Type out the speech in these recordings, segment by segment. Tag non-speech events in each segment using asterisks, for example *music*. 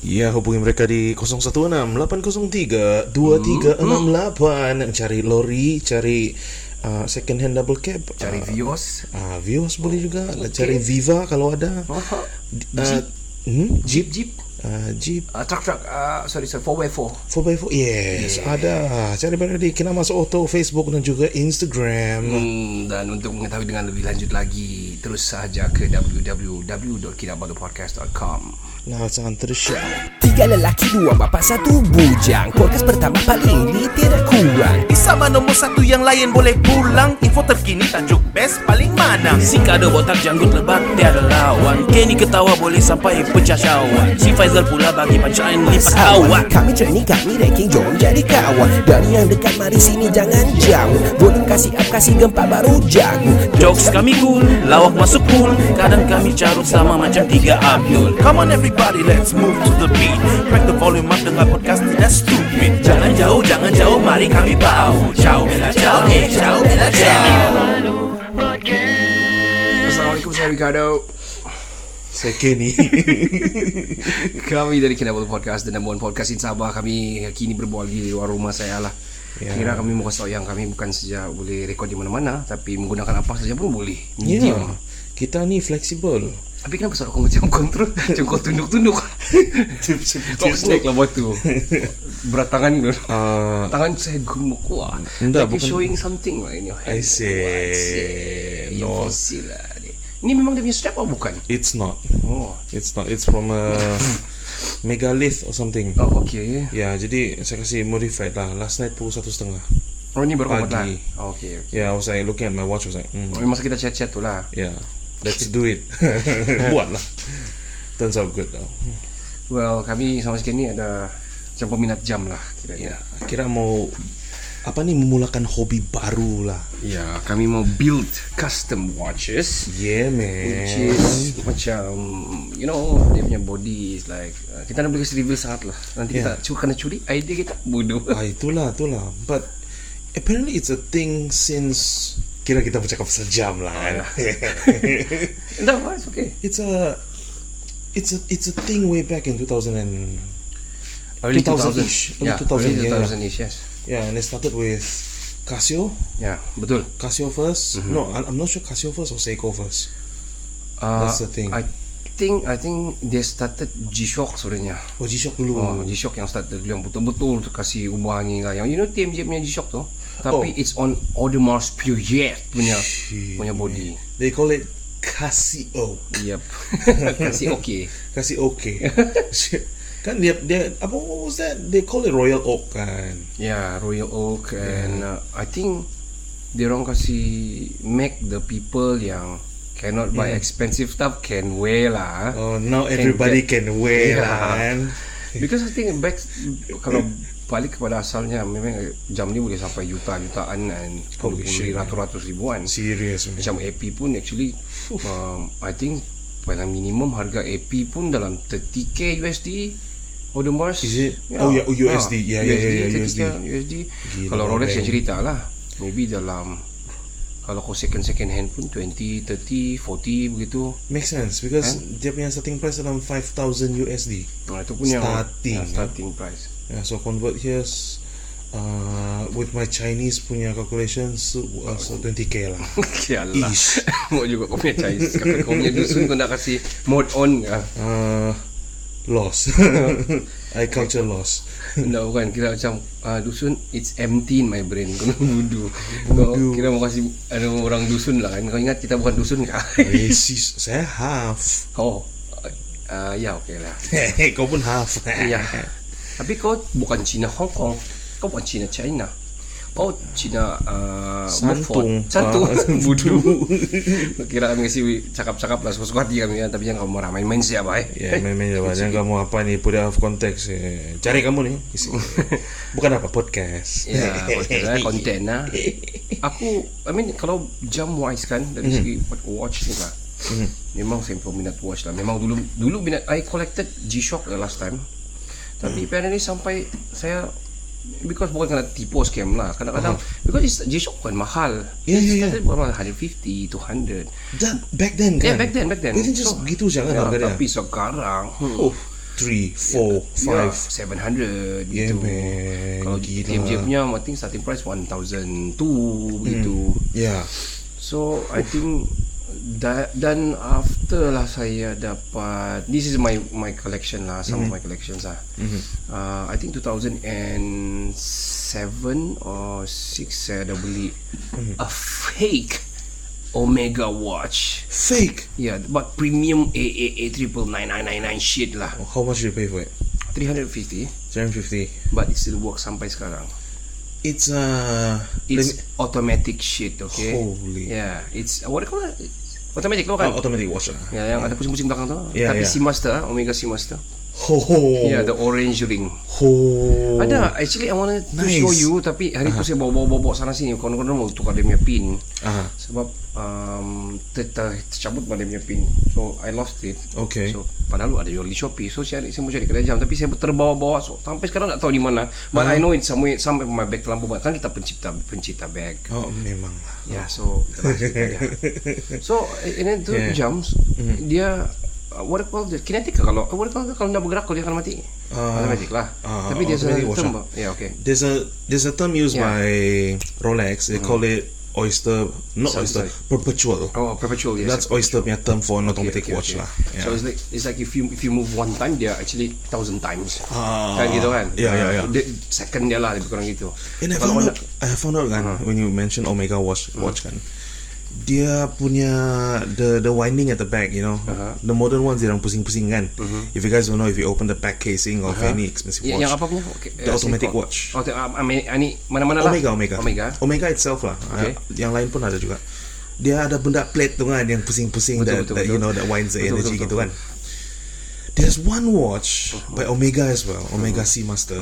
Ya, hubungi mereka di 016-803-2368 Cari lori, cari uh, second hand double cab. Cari uh, Vios. uh, Vios boleh juga. Cari Viva kalau ada. Oh, uh, Jeep. hmm? Jeep. Jeep. Uh, Jeep. Uh, Truck truck. Uh, Sorry sorry. 4x4 4x4 Yes, ada. Cari mereka di Kinamas Auto Facebook dan juga Instagram. Hmm, Dan untuk mengetahui dengan lebih lanjut lagi Terus sahaja ke www.kinabalupodcast.com Nah, jangan tersyok Tiga lelaki, dua bapa, satu bujang. Podcast pertama paling ini tidak kurang. Sama nombor satu yang lain boleh pulang Info terkini tajuk best paling mana Si kado botak janggut lebat tiada lawan Kenny ketawa boleh sampai pecah syawak Si Faizal pula bagi pancaan lipat awak Kami training, kami ranking, jom jadi kawan. Dari yang dekat, mari sini jangan jauh. Volume kasih up, kasih gempa baru jago. Jokes kami cool, lawak masuk pool Kadang kami carut sama macam tiga Abdul Come on everybody, let's move to the beat Crack the volume up dengan podcast tidak stupid. Jangan jauh, jangan jauh, mari kami bau. Ciao, bella ciao, eh, ciao, bella ciao Assalamualaikum saya Ricardo Saya Kenny. *laughs* Kami dari Kinabalu Podcast The number one podcast in Sabah. Kami kini berbual di luar rumah saya lah. Ya. Kira kami mau kasih tahu yang kami bukan saja boleh rekod di mana-mana Tapi menggunakan apa saja pun boleh. Ya, Medium. Kita ni fleksibel Tapi kenapa suara kau macam kontrol? *laughs* Macam kau tunduk-tunduk. Kau snack lah buat tu. *laughs* Berat tangan tu. Ah, Tangan saya gemuk. Wah. Enggak, Like you bukan- showing something lah in your hand. I see. Wah, No. no. lah ni. Ini memang dia punya strap atau bukan? It's not. Oh, It's not. It's from a *laughs* megalith or something. Oh okay. Ya, jadi saya kasih modified lah. Last night pukul satu setengah. Oh ini baru kau buat lah. Oh, Okay, okay. Ya, I was like looking at my watch. I was like, hmm, Oh, masa kita chat-chat tu lah. Yeah, let's do it. *laughs* Buat lah. Turns out good though. Well, kami sama sekali ni ada Macam peminat jam lah kira Ya, kira mau apa nih memulakan hobi baru lah. Ya, kami mau build custom watches Yeah, Which man. is macam You know Dia punya body is like uh, Kita nak beli kasi reveal saat lah Nanti Yeah. kita cu- kena curi idea kita Bodoh Ah, itulah, itulah. But apparently it's a thing since kira kita bercakap pasal jam lah kan. *laughs* No, it's okay it's a it's a it's a thing way back in 2000 and Early 2000-ish. 2000 Yeah, 2000, early yeah, yeah. 2000-ish, yes yeah, and it started with Casio. Ya, betul Casio 1st Mm-hmm. No, I'm not sure Casio first or Seiko first. Uh, That's the thing. I think I think they started G-Shock sebenarnya Oh, G-Shock dulu. Oh, G-Shock yang start dulu yang betul-betul tu kasih ubah ni lah. Yang you know TMJ punya G-Shock tu. Tapi Oh. it's on Audemars Piguet punya Shit, punya body. They call it Casio. Yep. *laughs* kasih okay. Casio okay. *laughs* kan dia dia apa what was that? They call it Royal Oak kan. Yeah, Royal Oak and uh, I think dia orang kasih make the people yang cannot buy expensive stuff can wear lah. Oh, now everybody get- can wear Yeah. lah kan. *laughs* Because I think back kalau balik kepada asalnya memang jam ni boleh sampai juta-jutaan dan Holy boleh shit. ratus-ratus ribuan. Serious man. Macam AP pun actually um, I think pada minimum harga AP pun dalam 30k USD Audemars Is it? Oh, yeah, oh, USD. Yeah, yeah, yeah, yeah, 30K USD Gila, Kalau Rolex man. yang cerita lah Maybe dalam Kalau kau second second hand pun 20, 30, 40 begitu Makes sense because dia punya starting price dalam 5000 USD. Nah itu pun yang Starting, yang starting price Yeah, so convert here uh, with my Chinese punya calculations uh, so 20k lah. *laughs* Yalah Ish. *laughs* Mau juga kau punya Chinese Kau kau punya dusun kau nak kasih Mode on ke Uh, loss. *laughs* I culture loss. *laughs* Tak bukan. Kira macam uh, Dusun It's empty in my brain. Kau nak budu Kau kira mau kasih Ada orang dusun lah kan. Kau ingat kita bukan dusun kah *laughs* Racist. Saya half. Oh uh, Ya okey lah. *laughs* Kau pun half. Ya. Tapi kau bukan Cina Hong Kong. Kau bukan Cina China Oh Cina uh, Santung. Santung. Ah, Budu *laughs* Kira kami kasi cakap-cakap lah Suka-suka hati kami kan Tapi jangan kamu marah. Main-main siapa eh. Ya, main-main Pak. *laughs* Jangan kamu apa ni Put out of context. Eh. Cari kamu ni Isi. *laughs* Bukan apa Podcast. Ya podcast lah Content lah Aku I mean Kalau jam wise kan Dari Mhm. segi watch ni lah. Memang saya peminat watch lah. Memang dulu Dulu minat I collected G-Shock the last time. Tapi apparently sampai Saya Because bukan kena tipu scam lah Kadang-kadang Because it's, G-Shock kan mahal ya, ya. Started berapa 150 200 That, back then kan Yeah back then back then then just gitu je kan ya, harga dia Tapi sekarang hmm, Oh Three Four Five Ya, 700 Yeah, gitu. man. Kalau Gila. TMJ punya I think starting price 1002 gitu. Yeah So I think dan after lah saya dapat this is my my collection lah some of my collections lah. Uh, I think 2007 or 6 saya dah beli a fake Omega watch. Fake Yeah, but premium A A A triple nine nine nine nine shit lah. How much did you pay for it? 350 750 but it still works sampai sekarang. It's uh It's automatic shit, okay? Holy. Yeah, it's what do you call it? Automatic lo kan? oh, automatic watch lah Ya, yang ada pusing-pusing belakang tu. Yeah, Tapi yeah. Seamaster, Omega Seamaster. Ho ho Yeah, the orange ring. Ho Ada, actually I wanted to Nice. show you tapi hari tu saya bawa-bawa sana sini. Kawan-kawan mau tukar dia punya pin. Ah, Sebab um, ter, ter, tercabut dia punya pin. So I lost it. Okay. So padahal ada jual di Shopee. So saya, saya mau cari kedai jam tapi saya terbawa-bawa so, sampai sekarang tak tahu di mana. But I know it's somewhere sampai my bag terlampau banget. Kan kita pencipta pencipta bag. Oh memang Ya, so kita. *laughs* So, then tu Yeah. jams dia uh, you call it? Kinetic ke kalau call it? kalau nak bergerak dia akan mati. Ah, automatic lah. ah, Tapi dia watch term. Ya, okay. There's a there's a term used Yeah. by Rolex. They call it oyster, not Sounds oyster, like- perpetual. Oh, perpetual yes. That's oyster punya term for an automatic Okay, okay, watch okay. lah. So it's like it's like if you if you move one time dia actually thousand times. Ah, kan gitu kan? yeah, yeah, yeah. Dia, second dia lah lebih kurang gitu. And I Kalau found out, I found out kan when you mention Omega watch watch kan, dia punya the the winding at the back, you know, Uh-huh. the modern ones dia orang pusing-pusing kan. If you guys don't know, if you open the back casing of Uh-huh. any expensive Ya, watch, yang apa punya? Okay, The eh, automatic Seiko. watch. Oh, tu, um, mana-mana lah. Omega, Omega, Omega. Omega itself lah. Okay. Uh, yang lain pun ada juga. Dia ada benda plate tu kan yang pusing-pusing Betul, that, betul, that you betul. know that winds the Betul, energy betul, gitu betul. kan. There's one watch by Omega as well, Omega Seamaster.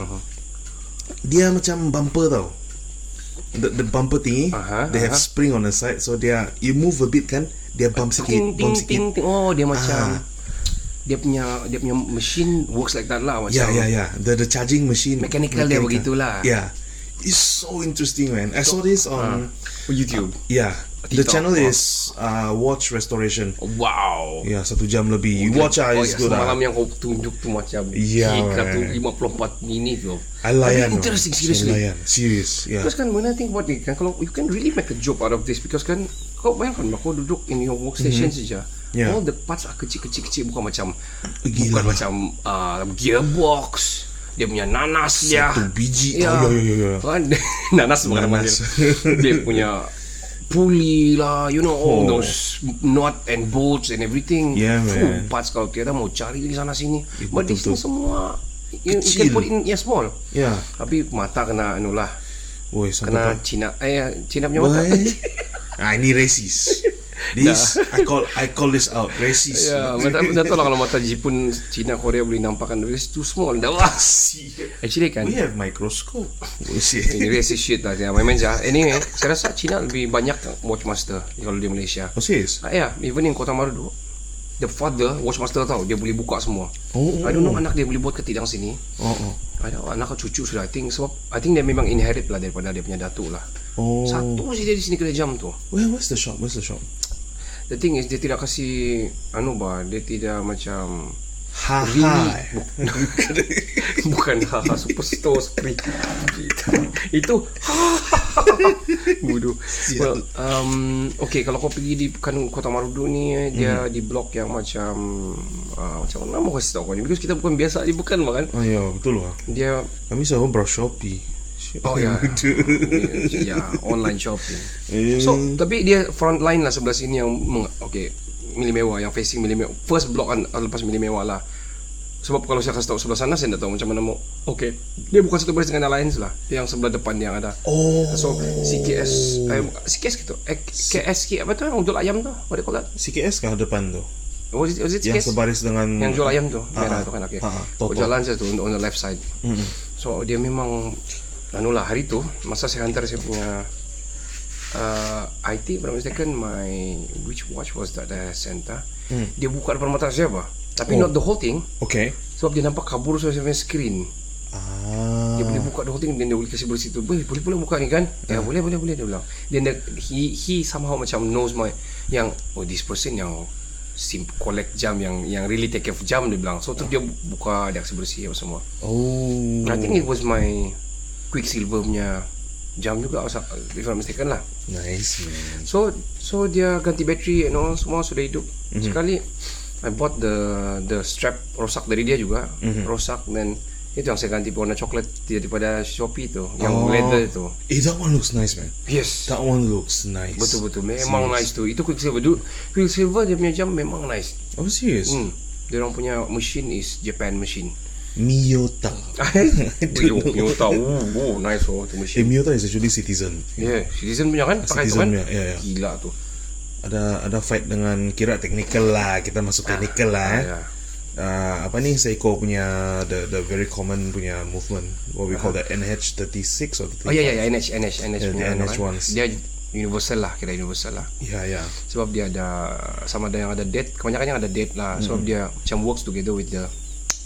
Dia macam bumper tau. The, the bumper thingy, Aha, they have aha. spring on the side, so dia you move a bit kan, dia bump sikit, ting ting bump ting, sikit. ting. Oh, dia Ah. macam dia punya dia punya machine works like that lah macam. Yeah, yeah, yeah. The the charging machine. Mechanical dia begitulah. Yeah. It's so interesting, man. I saw this on Oh, YouTube. yeah. The TikTok. channel Wow. is uh, watch restoration. Wow. Ya, satu jam lebih. You watch ah, oh, ya, good semalam ah. yang kau tunjuk tu macam Yeah, Gila tu man. 54 minit tu I layan. Tapi tau. Interesting seriously Layan. Serious. Yeah. Because kan when I think about it kan Kalau you can really make a joke out of this Because kan Kau bayangkan Kau duduk in your workstation saja Mhm. Yeah. All the parts are kecil-kecil Bukan macam Gila. Bukan macam uh, Gearbox Dia punya nanas dia Satu biji. Ya. Oh, ya, ya, ya. Kan *laughs* Nanas bukan Nanas. Dia punya *laughs* Puli lah You know All Oh. those Knot and bolts and everything Yeah, Full man. parts kalau tiada Mau cari di sana sini Eh, But this thing semua You, you can put in Yeah small Yeah. Tapi mata kena anu lah Woi, Kena tak. Cina Eh Cina punya mata *laughs* ah, ini racist. *laughs* This I call I call this out racist. Ya, mata, dah tahu lah kalau mata Jepun, Cina, Korea boleh nampakkan It's too small *laughs* Dah wah Actually kan We have microscope. Oh. *laughs* Ini racist shit lah Dia main-main je Anyway Saya rasa Cina lebih banyak Watchmaster Kalau di Malaysia Oh, serious? Ah, ya, even in Kota Maru tu, the father watchmaster tau, dia boleh buka semua. Oh, I don't know anak dia boleh buat ke tidak sini. Oh, oh. Ada anak ke cucu sudah. I think sebab I think dia memang inherit lah daripada dia punya datuk lah. Oh. Satu saja dia di sini kena jam tu. Where where's the shop? Where's the shop? The thing is dia tidak kasih anu bah, dia tidak macam Ha ha. *laughs* bukan haha superstore spree. Itu bodoh. Well um, okay kalau kau pergi di kan kota Marudu ni eh, dia Hmm. di blok yang macam uh, macam mana? Mau kasih tahu kau ni. Because kita bukan biasa di bukan makan Oh ya, betul lah. dia Kami selalu browse Shopee. Oh *laughs* ya. Ya online shopping. Eh. so tapi dia front line lah sebelah sini yang meng- okay mili mewah yang facing mili mewah. First block kan uh, lepas mili mewah lah. Sebab kalau saya kasih tahu sebelah sana Saya tak tahu macam mana mau. Okay. Dia bukan satu baris dengan Alliance lah. Yang sebelah depan yang ada. Oh. So CKS eh, CKS gitu. Eh, KSK apa tu? Yang jual ayam tu What do you call that? CKS kah depan tu? Was it, was it Yang sebaris dengan Yang jual ayam tu. Ah, Merah ah. tu kan okay. Ah, ah, Oh, Toto. jalan saya tu on, on the left side. So dia memang Anu lah hari tu Masa saya hantar saya punya uh, IT If I'm mistaken My Which watch was that I sent ah? Dia buka depan mata saya apa? Tapi Oh. not the whole thing. Okay. Sebab dia nampak kabur saya punya screen. Ah. Dia boleh buka the whole thing Dan dia boleh kasih bersih tu. Boleh, boleh buka ni kan? Ya boleh boleh boleh Dia bilang. Then the, he, he somehow macam knows my Yang Oh this person yang sim collect jam yang yang really take care of jam dia bilang. So terus dia buka dia kasih bersih apa semua. Oh. I think it was my Quicksilver punya jam juga if I'm mistaken lah Nice man. So so dia ganti bateri and all semua sudah hidup. Mhm. Sekali I bought the the strap rosak dari dia juga. Mhm. Rosak dan itu yang saya ganti warna coklat daripada Shopee tu, yang Oh. leather tu. Eh, that one looks nice man. Yes. That one looks nice. Betul betul memang Serious. nice tu. Itu Quicksilver dulu. Quicksilver dia punya jam memang nice. Oh serious? Hmm. Dia orang punya machine is Japan machine. Miyota. Yo, yo tahu. Oh, nice oh tu Eh, machine. Miyota is actually citizen. Yeah, Citizen punya kan pakai tu Citizen kan. punya, ya, ya. Gila tu. Ada ada fight dengan kira technical lah. Kita masuk technical lah eh. ya. Uh, apa ni Seiko punya the the very common punya movement what we call the NH36 or the Oh ya ya ya NH NH NH Yeah, punya the anu NH kan. ones. Dia universal lah kira universal lah. Ya ya. Sebab dia ada sama ada yang ada date, kebanyakan yang ada date lah. Sebab dia macam works together with the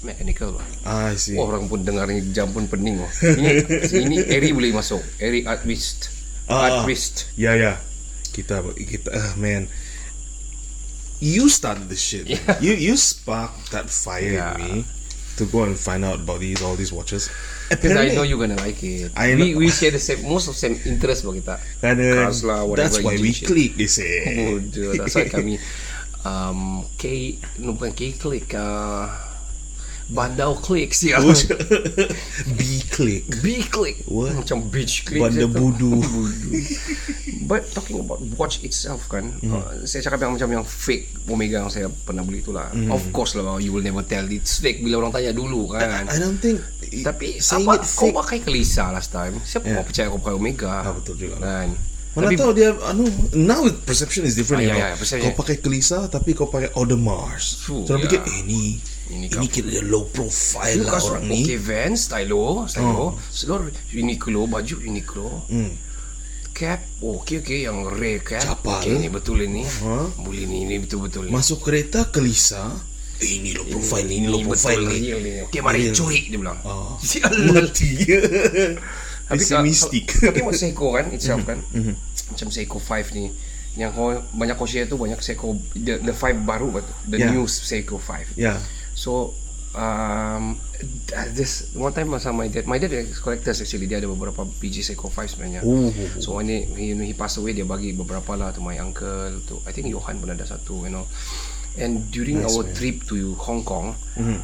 mechanical lah. Ah, I see. Oh, orang pun dengar ni jam pun pening oh. Ini *laughs* ini Eri boleh masuk. Eri Art Wrist. Ah, Art Wrist. Ya ya. Kita kita ah man. You started this shit. man. You you sparked that fire Yeah. in me to go and find out about these all these watches. Because I know you gonna like it. I we know. we share the same most of same interest bagi kita. Karena Cars lah, whatever that's why we shit. click. They say. *laughs* Bodoh. That's why kami *laughs* um K no bukan K click uh, Bandau clicks *laughs* ya. B click. B click What? Macam beach click Banda saya tu. *laughs* budu. But talking about watch itself kan uh, Saya cakap yang macam yang fake Omega yang saya pernah beli itulah Of course lah You will never tell it's fake Bila orang tanya dulu kan I don't think. Tapi apa, kau fake. pakai Kelisa last time Siapa Yeah. mau percaya kau pakai Omega Ah, betul juga. kan Mana Tapi tahu dia anu now perception is different Ah, ya, ya, perception. Kau pakai Kelisa tapi kau pakai Audemars. True, so ya. fikir eh ni Ini ini, kira dia low profile lah Because orang okay, ni. Vans, stylo, stylo, seluruh Uniqlo, baju Uniqlo, Hmm. cap, oh, okay, okay, yang rare cap, Capal. okay, ini betul ini, Ha? boleh ni, ini betul betul ni. Masuk kereta Kelisa, eh ini low profile ni, ini low profile ni. Okay, mari Real. curi dia bilang. *laughs* *laughs* Oh. Sial. Mati. *laughs* Tapi kalau- Pessimistic. kalau- Tapi buat Seiko kan itself kan. Mhm. Macam Seiko 5 ni. Yang kau banyak kau share tu banyak Seiko the, the 5 baru betul. The Yeah. new Seiko 5. Ya. So um, this one time masa my dad, my dad is collectors actually dia ada beberapa biji Seiko 5 sebenarnya. Oh. So when he, he, he passed away dia bagi beberapa lah to my uncle to I think Johan pun ada satu you know. And during Nice, our man. trip to Hong Kong, Mhm.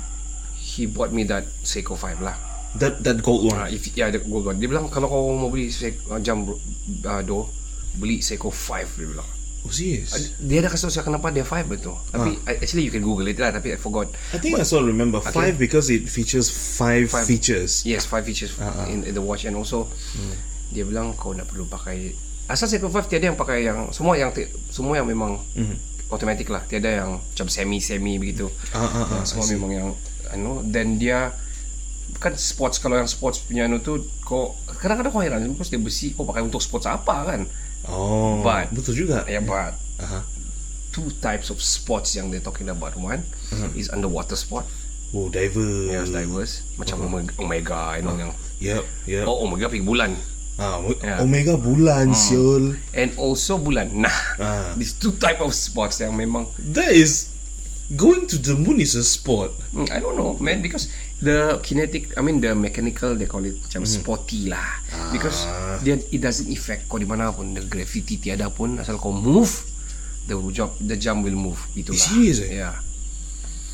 he bought me that Seiko 5 lah. That that gold one. Uh, if yeah, gold one. Dia bilang kalau kau mau beli Seiko, uh, jam uh, do beli Seiko 5 dia bilang. Oh serious? Dia ada kasih tahu saya kenapa dia 5 betul. Tapi actually you can google it lah tapi I forgot. I think I still remember five because it features five, Five. features. Yes, five features Ah, ah. in, in the watch and also dia bilang kau nak perlu pakai asal Seiko 5 tiada yang pakai yang semua yang semua yang memang automatic lah. Tiada yang macam semi semi begitu. Ah, ah, ah, semua memang yang I know then dia kan sports kalau yang sports punya anu tu kau kadang-kadang kau heran because dia besi kau pakai untuk sports apa kan? Oh. But- betul juga. Yeah, but Aha. two types of sports yang they're talking about. One is underwater sport. Oh, diver. Yes, divers. Macam Omega, Omega you know, yang Yep, yep. Oh, Omega pergi bulan. Ah, Yeah. Omega bulan, siul. And also bulan. Nah, Ah. these two type of sports yang memang That is going to the moon is a sport. Hmm, I don't know, man, because the kinetic, I mean the mechanical, they call it macam sporty lah. Because dia it doesn't affect kau di mana pun, the gravity tiada pun, asal kau move, the job, the jump will move. Itulah. Serious eh? Yeah.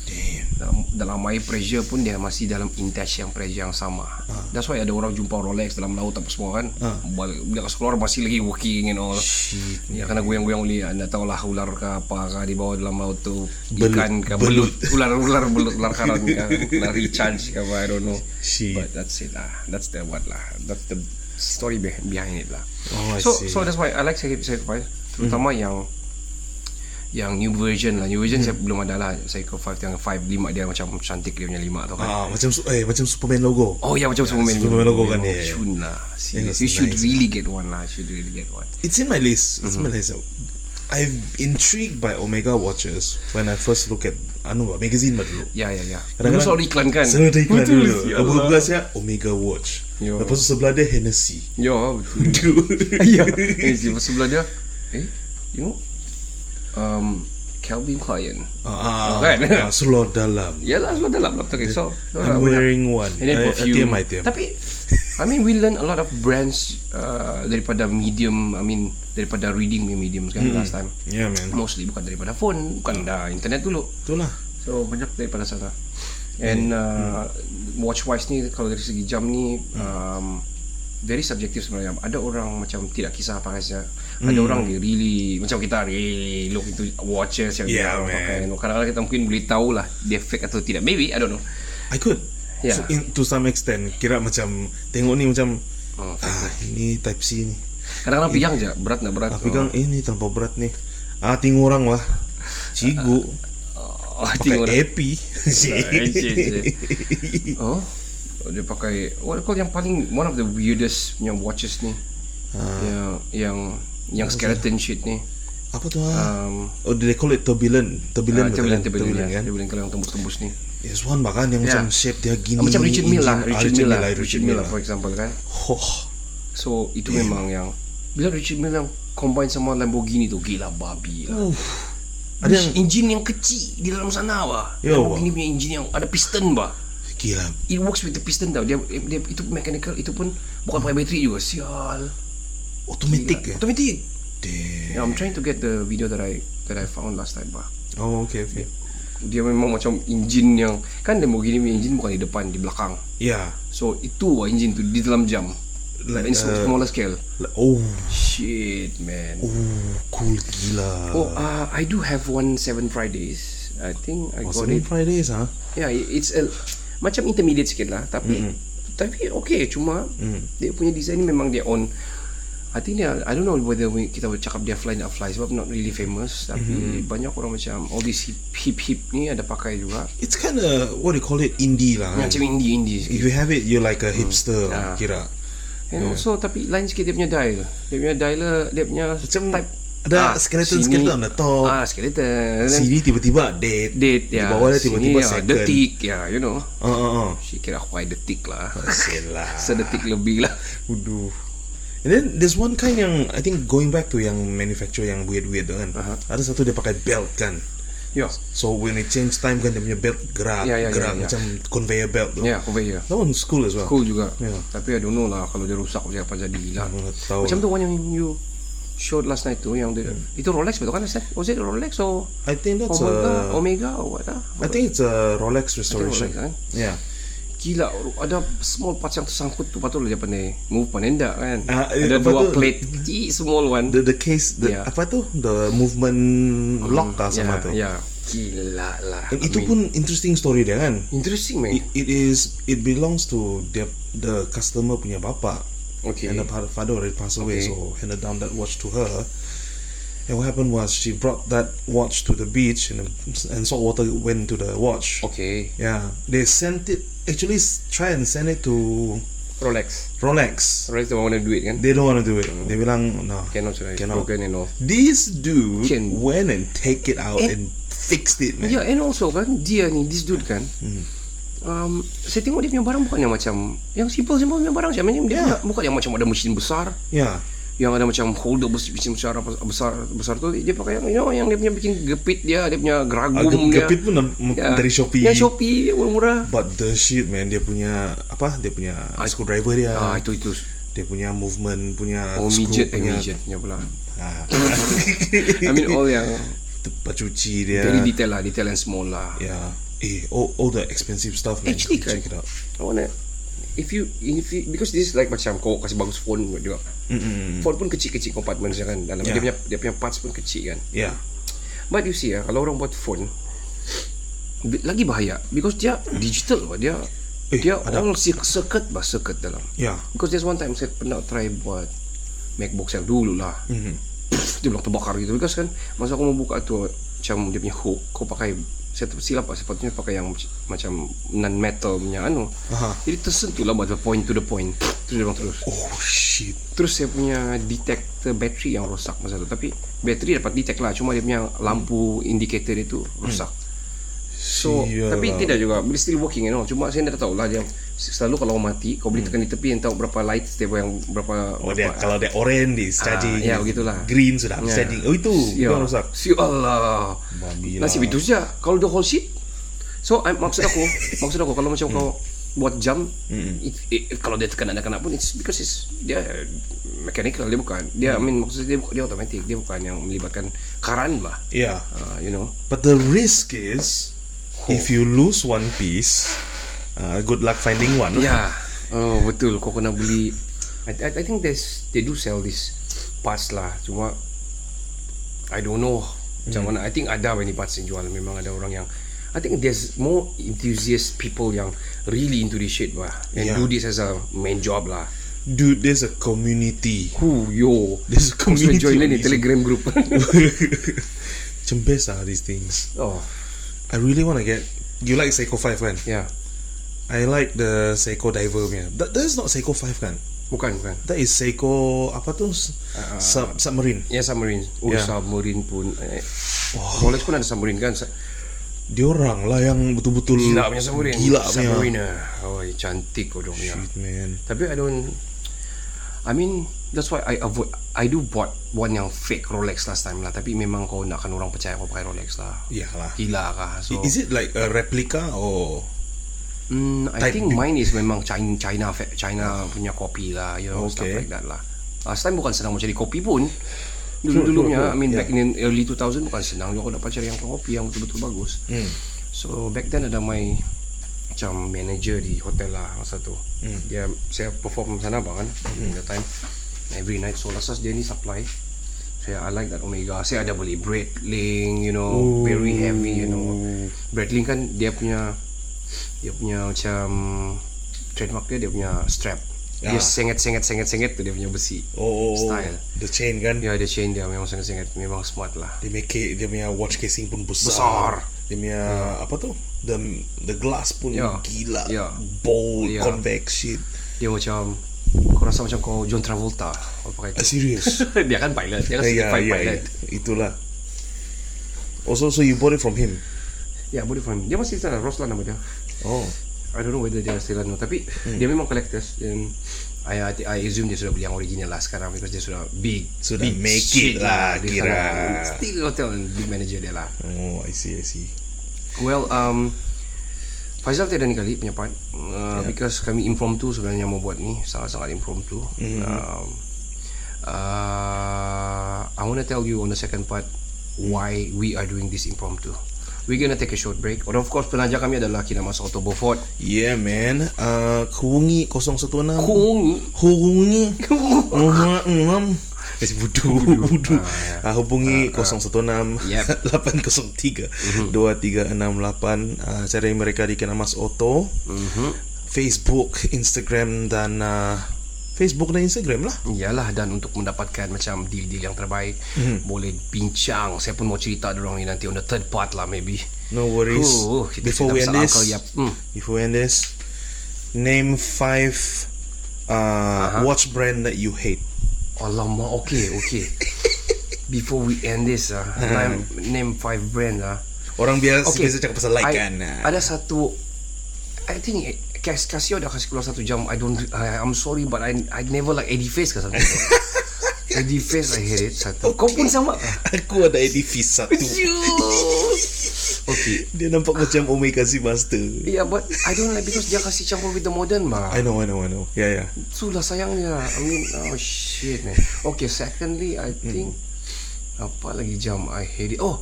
Damn. Dalam, dalam air pressure pun dia masih dalam intense yang pressure yang sama. That's why ada orang jumpa Rolex dalam laut apa semua kan. Balik Bila kasih keluar masih lagi working and all. Shit. Ya kena goyang-goyang uli anda tahu lah ular ke apa ke di bawah dalam laut tu Belut. ikan ke Belut. belut *laughs* ular ular belut ular karang ke *laughs* kena recharge ke apa I don't know. Shit. But that's it lah. That's the what lah. That's the story beh- behind it lah. Oh, I so see. so that's why I like 5 terutama yang yang new version lah new version saya belum ada lah Cycle 5 yang 5 5 dia macam cantik dia punya 5 tu kan Ah, macam eh macam Superman logo. Oh ya macam Superman Superman logo kan, ya, ya. Shun lah Serious. Yes, You should nice. really get one lah You should really get one It's in my list. It's in my list. I've intrigued by Omega watches when I first look at anu bah, magazine dulu. Ya ya ya Kadang-kadang- selalu iklan kan Selalu ada iklan Betul, dulu. Allah. buka saya Omega watch. Yo. Lepas tu sebelah dia Hennessy. *laughs* *laughs* Ya betul Ya. Eh si sebelah dia Eh You know um, Calvin Klein Ah, Kan? ah, Sulor dalam. Yalah sebab dalam lah Okay so so I'm lah, wearing one. And then perfume TMI, TMI. Tapi I mean we learn a lot of brands uh, Daripada medium I mean Daripada reading medium kan Last time Yeah man. Mostly bukan daripada phone Bukan dah internet dulu Itulah. So banyak daripada sana And uh, watch wise ni Kalau dari segi jam ni um, Very subjective sebenarnya Ada orang macam tidak kisah pakai saya Ada orang dia really Macam kita really look into watches yang Yeah, dia orang pakai Kadang-kadang kita mungkin boleh tahu lah Dia fake atau tidak Maybe I don't know I could. Yeah. So, in, to some extent kira macam tengok ni macam Oh, ah ini type C ni. Kadang-kadang pegang je Berat nak berat Ah, pegang eh ni terlalu berat ni. Ah tengok orang lah. Cigu. *laughs* oh, Tengok Pakai epi. Eh, cik, cik. Oh Dia pakai What call yang paling One of the weirdest Punya watches ni Yang Yang Yang skeleton shit ni Apa tu ah? um, Oh they call it turbulent. Turbulent. uh, Turbulent kan? Turbulent Turbulent kan kan. Turbulent kalau yang tembus-tembus ni Yes one bahkan yang Yeah. macam shape dia gini. Ah, Macam Richard Mille lah engine- ah, Richard Mille lah lah, Richard Mille lah for example kan Oh, So itu memang yang Bila Richard Mille yang Combine sama Lamborghini tu Gila babi lah Uff. Ada yang Engine yang kecil Di dalam sana bah Yo, Lamborghini punya engine yang Ada piston bah gila. It works with the piston tau dia, dia Itu mechanical Itu pun Bukan pakai bateri juga Sial Automatic Gila. eh. Automatic Damn. Yeah, I'm trying to get the video that I that I found last time bah. Oh okay okay. Dia memang macam engine yang kan Lamborghini punya engine bukan di depan di belakang. Yeah. So itu lah engine tu di dalam jam. Like, In uh, smaller scale. Like, oh, Shit man. oh, cool gila. Oh, uh, I do have one Seven Fridays. I think I Oh, got seven it. Fridays ah. Yeah, it's a macam intermediate sikit lah. Tapi tapi okay. Cuma dia punya design ni memang dia on. I think dia I don't know whether we, kita boleh cakap dia fly nak fly sebab not really famous tapi banyak orang macam all this hip hip, hip ni ada pakai juga It's kind of what do you call it indie lah. Kan? macam indie indie If sikit. you have it, you're like a hipster Ah. kira. And also tapi lain sikit dia punya dial. Dia punya dial dia punya Macam type ada skeleton- sini- skeleton on the top. Ah skeleton. Sini tiba-tiba date Di ya. bawah dia tiba-tiba Sini, ya, second. Detik ya, you know. Ah ah ah. She kira aku detik lah. Sialah. *laughs* Sedetik lebih lah. Uduh. And then there's one kind yang I think going back to yang manufacturer yang weird-weird tu kan. Aha. Ada satu dia pakai belt kan. Ya. So when it change time kan dia punya belt gerak, Ya, ya, ya, gerak ya. macam conveyor belt tu. Ya, conveyor. That one's cool as well. Cool juga. Ya. Tapi I don't know lah kalau dia rusak macam apa jadi lah. Tahu Macam lah. tu one yang you showed last night tu yang dia, itu Rolex betul kan? Was it Rolex or I think that's Omega, a Omega or what ah? I think it's a Rolex restoration. Rolex kan? Yeah. Gila ada small parts yang tersangkut tu patut dia pandai move pandai tak kan? Eh, ada dua tu? plate kecil small one. The the case the Yeah. apa tu? The movement lock kah sama ya, tu. Ya, gila lah. And I itu mean, pun interesting story dia kan. interesting man. It, it is it belongs to the the customer punya bapa. Okay. And the father already passed away, Okay. so handed down that watch to her. And what happened was she brought that watch to the beach, and and salt water went to the watch. Okay. Yeah, they sent it. Actually, try and send it to Rolex. Rolex. Rolex don't want to do it kan? They don't want to do it. They bilang no. Cannot, sorry. Cannot. Broken and. This dude Can- went and take it out Eh? and fixed it, man. Ya, and also kan dia ni this dude kan. Um, saya tengok dia punya barang bukan yang macam yang simple-simple punya barang macam dia Yeah. bukan yang macam ada mesin besar Yeah. yang ada macam holder mesin besar apa besar besar tu dia pakai yang you know, yang dia punya bikin gepit dia dia punya Ah, geragum ge- dia gepit pun Ya. dari Shopee. yang Shopee murah-murah But the shit, man, dia punya apa? Dia punya screwdriver dia. ah itu itu Dia punya movement punya oh screw midget eh punya midget punya pula Ah. *laughs* *laughs* I mean all yang tempat cuci dia. very detail lah detail and small lah Yeah. Eh, all, all the expensive stuff, man. Actually kan check it out. I wanna If you if you, Because this is like macam Kau kasih bagus phone buat juga Mm-mm. Phone pun kecil-kecil compartment kan Dalam Yeah. dia punya Dia punya parts pun kecil kan Yeah. But you see ah, Kalau orang buat phone Lagi bahaya Because dia digital bah. Dia Eh, Dia ada. all cir- circuit bah Circuit dalam Yeah. Because there's one time Saya pernah try buat Macbook saya dulu lah Mhm. Pff, Dia bilang terbakar gitu Because kan Masa aku mau buka tu Macam dia punya hook Kau pakai Saya tersilap Sepatutnya pakai yang Macam non-metal punya anu. Aha. Jadi tersentuh lah Buat point to the point. Terus dia terus. Oh shit. Terus saya punya detector bateri yang rosak masa tu. Tapi bateri dapat detect lah Cuma dia punya lampu indicator dia tu rosak So Sial. Tapi tidak juga Bila still working you know Cuma saya dah tahu lah dia Selalu kalau mati Kau boleh tekan di tepi Yang tahu berapa light Step yang berapa Oh dia berapa, kalau dia orange dia charging. ya, begitulah. Green sudah Ya. charging. Oh itu Ya. yang rusak. Si Allah Babi Nasib lah. itu saja Kalau the whole shit So I, maksud aku *laughs* Maksud aku Kalau macam kau Buat jam it, it, Kalau dia tekan nak kena pun It's because it's Dia Mechanical Dia bukan Dia I mean Maksud dia, dia automatic Dia bukan yang melibatkan Karan lah Yeah. uh, You know But the risk is if you lose one piece, uh, good luck finding one. Ya Oh betul Kau kena beli I, I, I think there's They do sell this Parts lah Cuma I don't know Macam Hmm. mana I think ada any parts yang jual Memang ada orang yang I think there's more enthusiast people yang really into this shit lah and Yeah. do this as a main job lah. Dude, there's a community. Who yo? There's a community. join ni this. Telegram group. *laughs* *laughs* Macam best ah these things. oh I really want to get. You like Seiko 5 kan? yeah. I like the Seiko Diver punya. That, that is not Seiko 5 kan? Bukan bukan. That is Seiko apa tu? Sub, submarine. Ya submarine. Oh Yeah. submarine pun. Eh. Rolex pun ada submarine kan. Diorang lah yang betul-betul Gila punya submarine. Gila punya. Submarine. Oh cantik kau dong ya. Shit man. Tapi I don't I mean That's why I avoid I do bought One yang fake Rolex last time lah. Tapi memang kau nakkan orang percaya Kau pakai Rolex lah. Iyalah. Gila kah so, Is it like a replica or mm, I think mine is memang China China, China punya kopi lah You know Stuff Okay. like that lah. Last time bukan senang mencari kopi pun. Dulu-dulunya I mean back in early 2000 Bukan senang juga dapat cari yang kopi Yang betul-betul bagus. Hmm. So back then ada my Macam manager di hotel lah Masa tu. Dia Saya perform sana bang kan mm. That time Every night So last dia ni supply Saya I like that Omega Saya ada beli Breitling You know Very heavy You know Breitling kan Dia punya Dia punya macam Trademark dia Dia punya strap Dia Ah. senget-senget-senget-senget tu Dia punya besi oh Style the chain kan? Ya dia chain dia Memang senget-senget Memang smart lah Dia make dia punya watch casing pun besar. Besar. Dia punya apa tu? The the glass pun Ya. gila. Ya. Bold, Ya. convex shit. Dia macam Kau rasa macam kau John Travolta Kau pakai Uh, tu serious. *laughs* dia kan pilot Dia kan Eh, certified ya, pilot Itulah. Also, so you bought it from him? Ya boleh from Dia masih sana Roslan nama dia Oh. I don't know whether dia still no Tapi Hmm. dia memang collectors Dan I, I, I assume dia sudah beli yang original lah sekarang Because dia sudah big Sudah big make it lah, di kira. sana. Still hotel Big manager dia lah Oh, I see, I see. Well um Faizal tiada ni kali punya uh, Because kami impromptu sebenarnya mau buat ni Sangat-sangat impromptu. Um, uh, I want to tell you on the second part Why we are doing this impromptu. We're gonna take a short break. And of course penaja kami adalah Kinamas Auto Beaufort. Yeah, man. Uh, Kuungi 016. Kungi Kasi budu budu. Ah, hubungi 016 Yep. 803 2368 uh, cari mereka di Kenamas Auto. Facebook, Instagram dan uh, Facebook dan Instagram lah. Iyalah dan untuk mendapatkan macam deal-deal yang terbaik Boleh bincang Saya pun mau cerita dorang ni nanti on the third part lah maybe No worries. Oh, kita Before we end this, Uncle Yap. Hmm. before we end this, name five uh, watch brand that you hate. Alamak, okay, okay. Before we end this, uh, name, name five brand lah. Orang biasa Okay. biasa cakap pasal like I- kan. Ada satu, I think eh, Kas Casio dah kasih keluar satu jam. I don't, I, I'm sorry, but I, I never like Eddie Face ke satu. *laughs* Eddie Face, I hate it satu. Kau pun sama. Aku ada edifice satu. Okay. Dia nampak macam Omega Z Master. Yeah, but I don't like because dia kasih campur with the modern bah. I know, I know, I know. Yeah, yeah. Sudah sayangnya. I mean, oh shit man. Okay, secondly, I think apa lagi jam I hate it. Oh,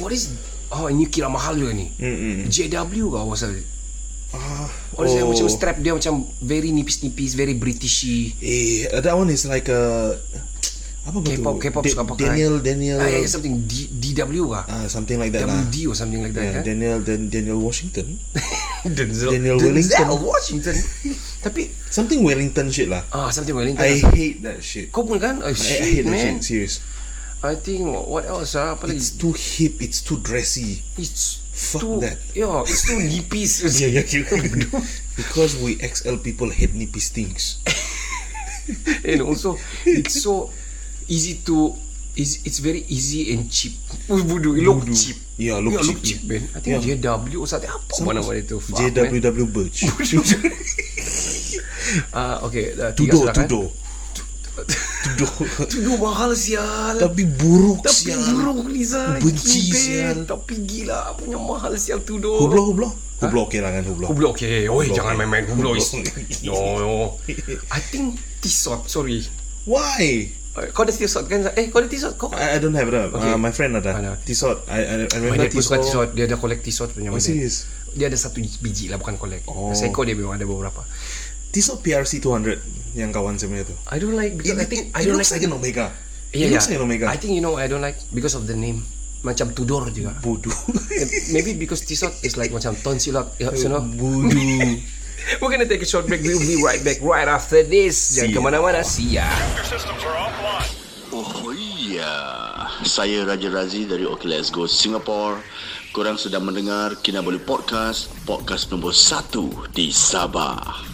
what is Oh ini kira mahal juga ni Mm-mm. JW kau pasal Ah, Oh, oh. macam strap dia macam very nipis-nipis, very Britishy. Eh, that one is like a apa betul? K-pop, K-pop Da- suka pakai. Daniel, Daniel. Ah, yeah, something D, DW kah? ah, something like that lah. WD or something like that. Yeah, kan? Daniel, Dan, Daniel Washington. *laughs* Denzel, Daniel Denzel Wellington. Washington. Tapi Something Wellington shit lah. ah something Wellington. I hate that shit. Kau pun kan? Oh, I, I shit, hate that man. shit. Serious. I think what else ah? Apa lagi? It's too hip. It's too dressy. It's Fuck too, that. Yeah, it's too nipis. *laughs* Yeah, yeah, yeah. because we XL people hate nipis things. *laughs* and also it's so easy to is it's very easy and cheap. Oh, Voodoo, it look Voodoo. cheap. Yeah, look yeah, look cheap. cheap, man. I think Yeah. JW or something. Apa mana mana itu? Fuck. JWW Birch. *laughs* Ah, okay. dah, tiga Tudo, sudah kan? tudo. Tudo. Tudo *laughs* mahal sial. Tapi buruk Tapi sial. buruk Liza Benci Gila, sial. Tapi gila Punya mahal sial tudo Hublo, hublo. Hublo okey lah kan hublo. Hublo okay Oi jangan okay. main-main Hublo is Hublo. No no *laughs* I think T-Sot Sorry Why? Kau ada T-Sot kan Eh kau ada T-Sot Kau I, I don't have that. Okay. Uh, my friend ada. Ada. T-Sot. I, I, I remember dad pun suka T-Sot. T-Sot Dia ada collect T-Sot punya Oh, serious? Dia ada satu biji lah Bukan collect Oh. Seiko dia memang ada beberapa T-Sot PRC 200 yang kawan saya punya tu. I don't like Because I think I it don't looks like like an Omega. Yeah, it looks yeah. like an Omega. I think you know I don't like Because of the name Macam Tudor juga Bodoh. Maybe because T-Sot is like Macam tonsilot You know *laughs* Bodoh. We're gonna take a short break. We'll be right back right after this. Jangan See ya. kemana-mana. See ya. Oh iya, saya Raja Razi dari OK Let's Go Singapore. Korang sedang mendengar Kinabalu Podcast, podcast nombor 1 di Sabah.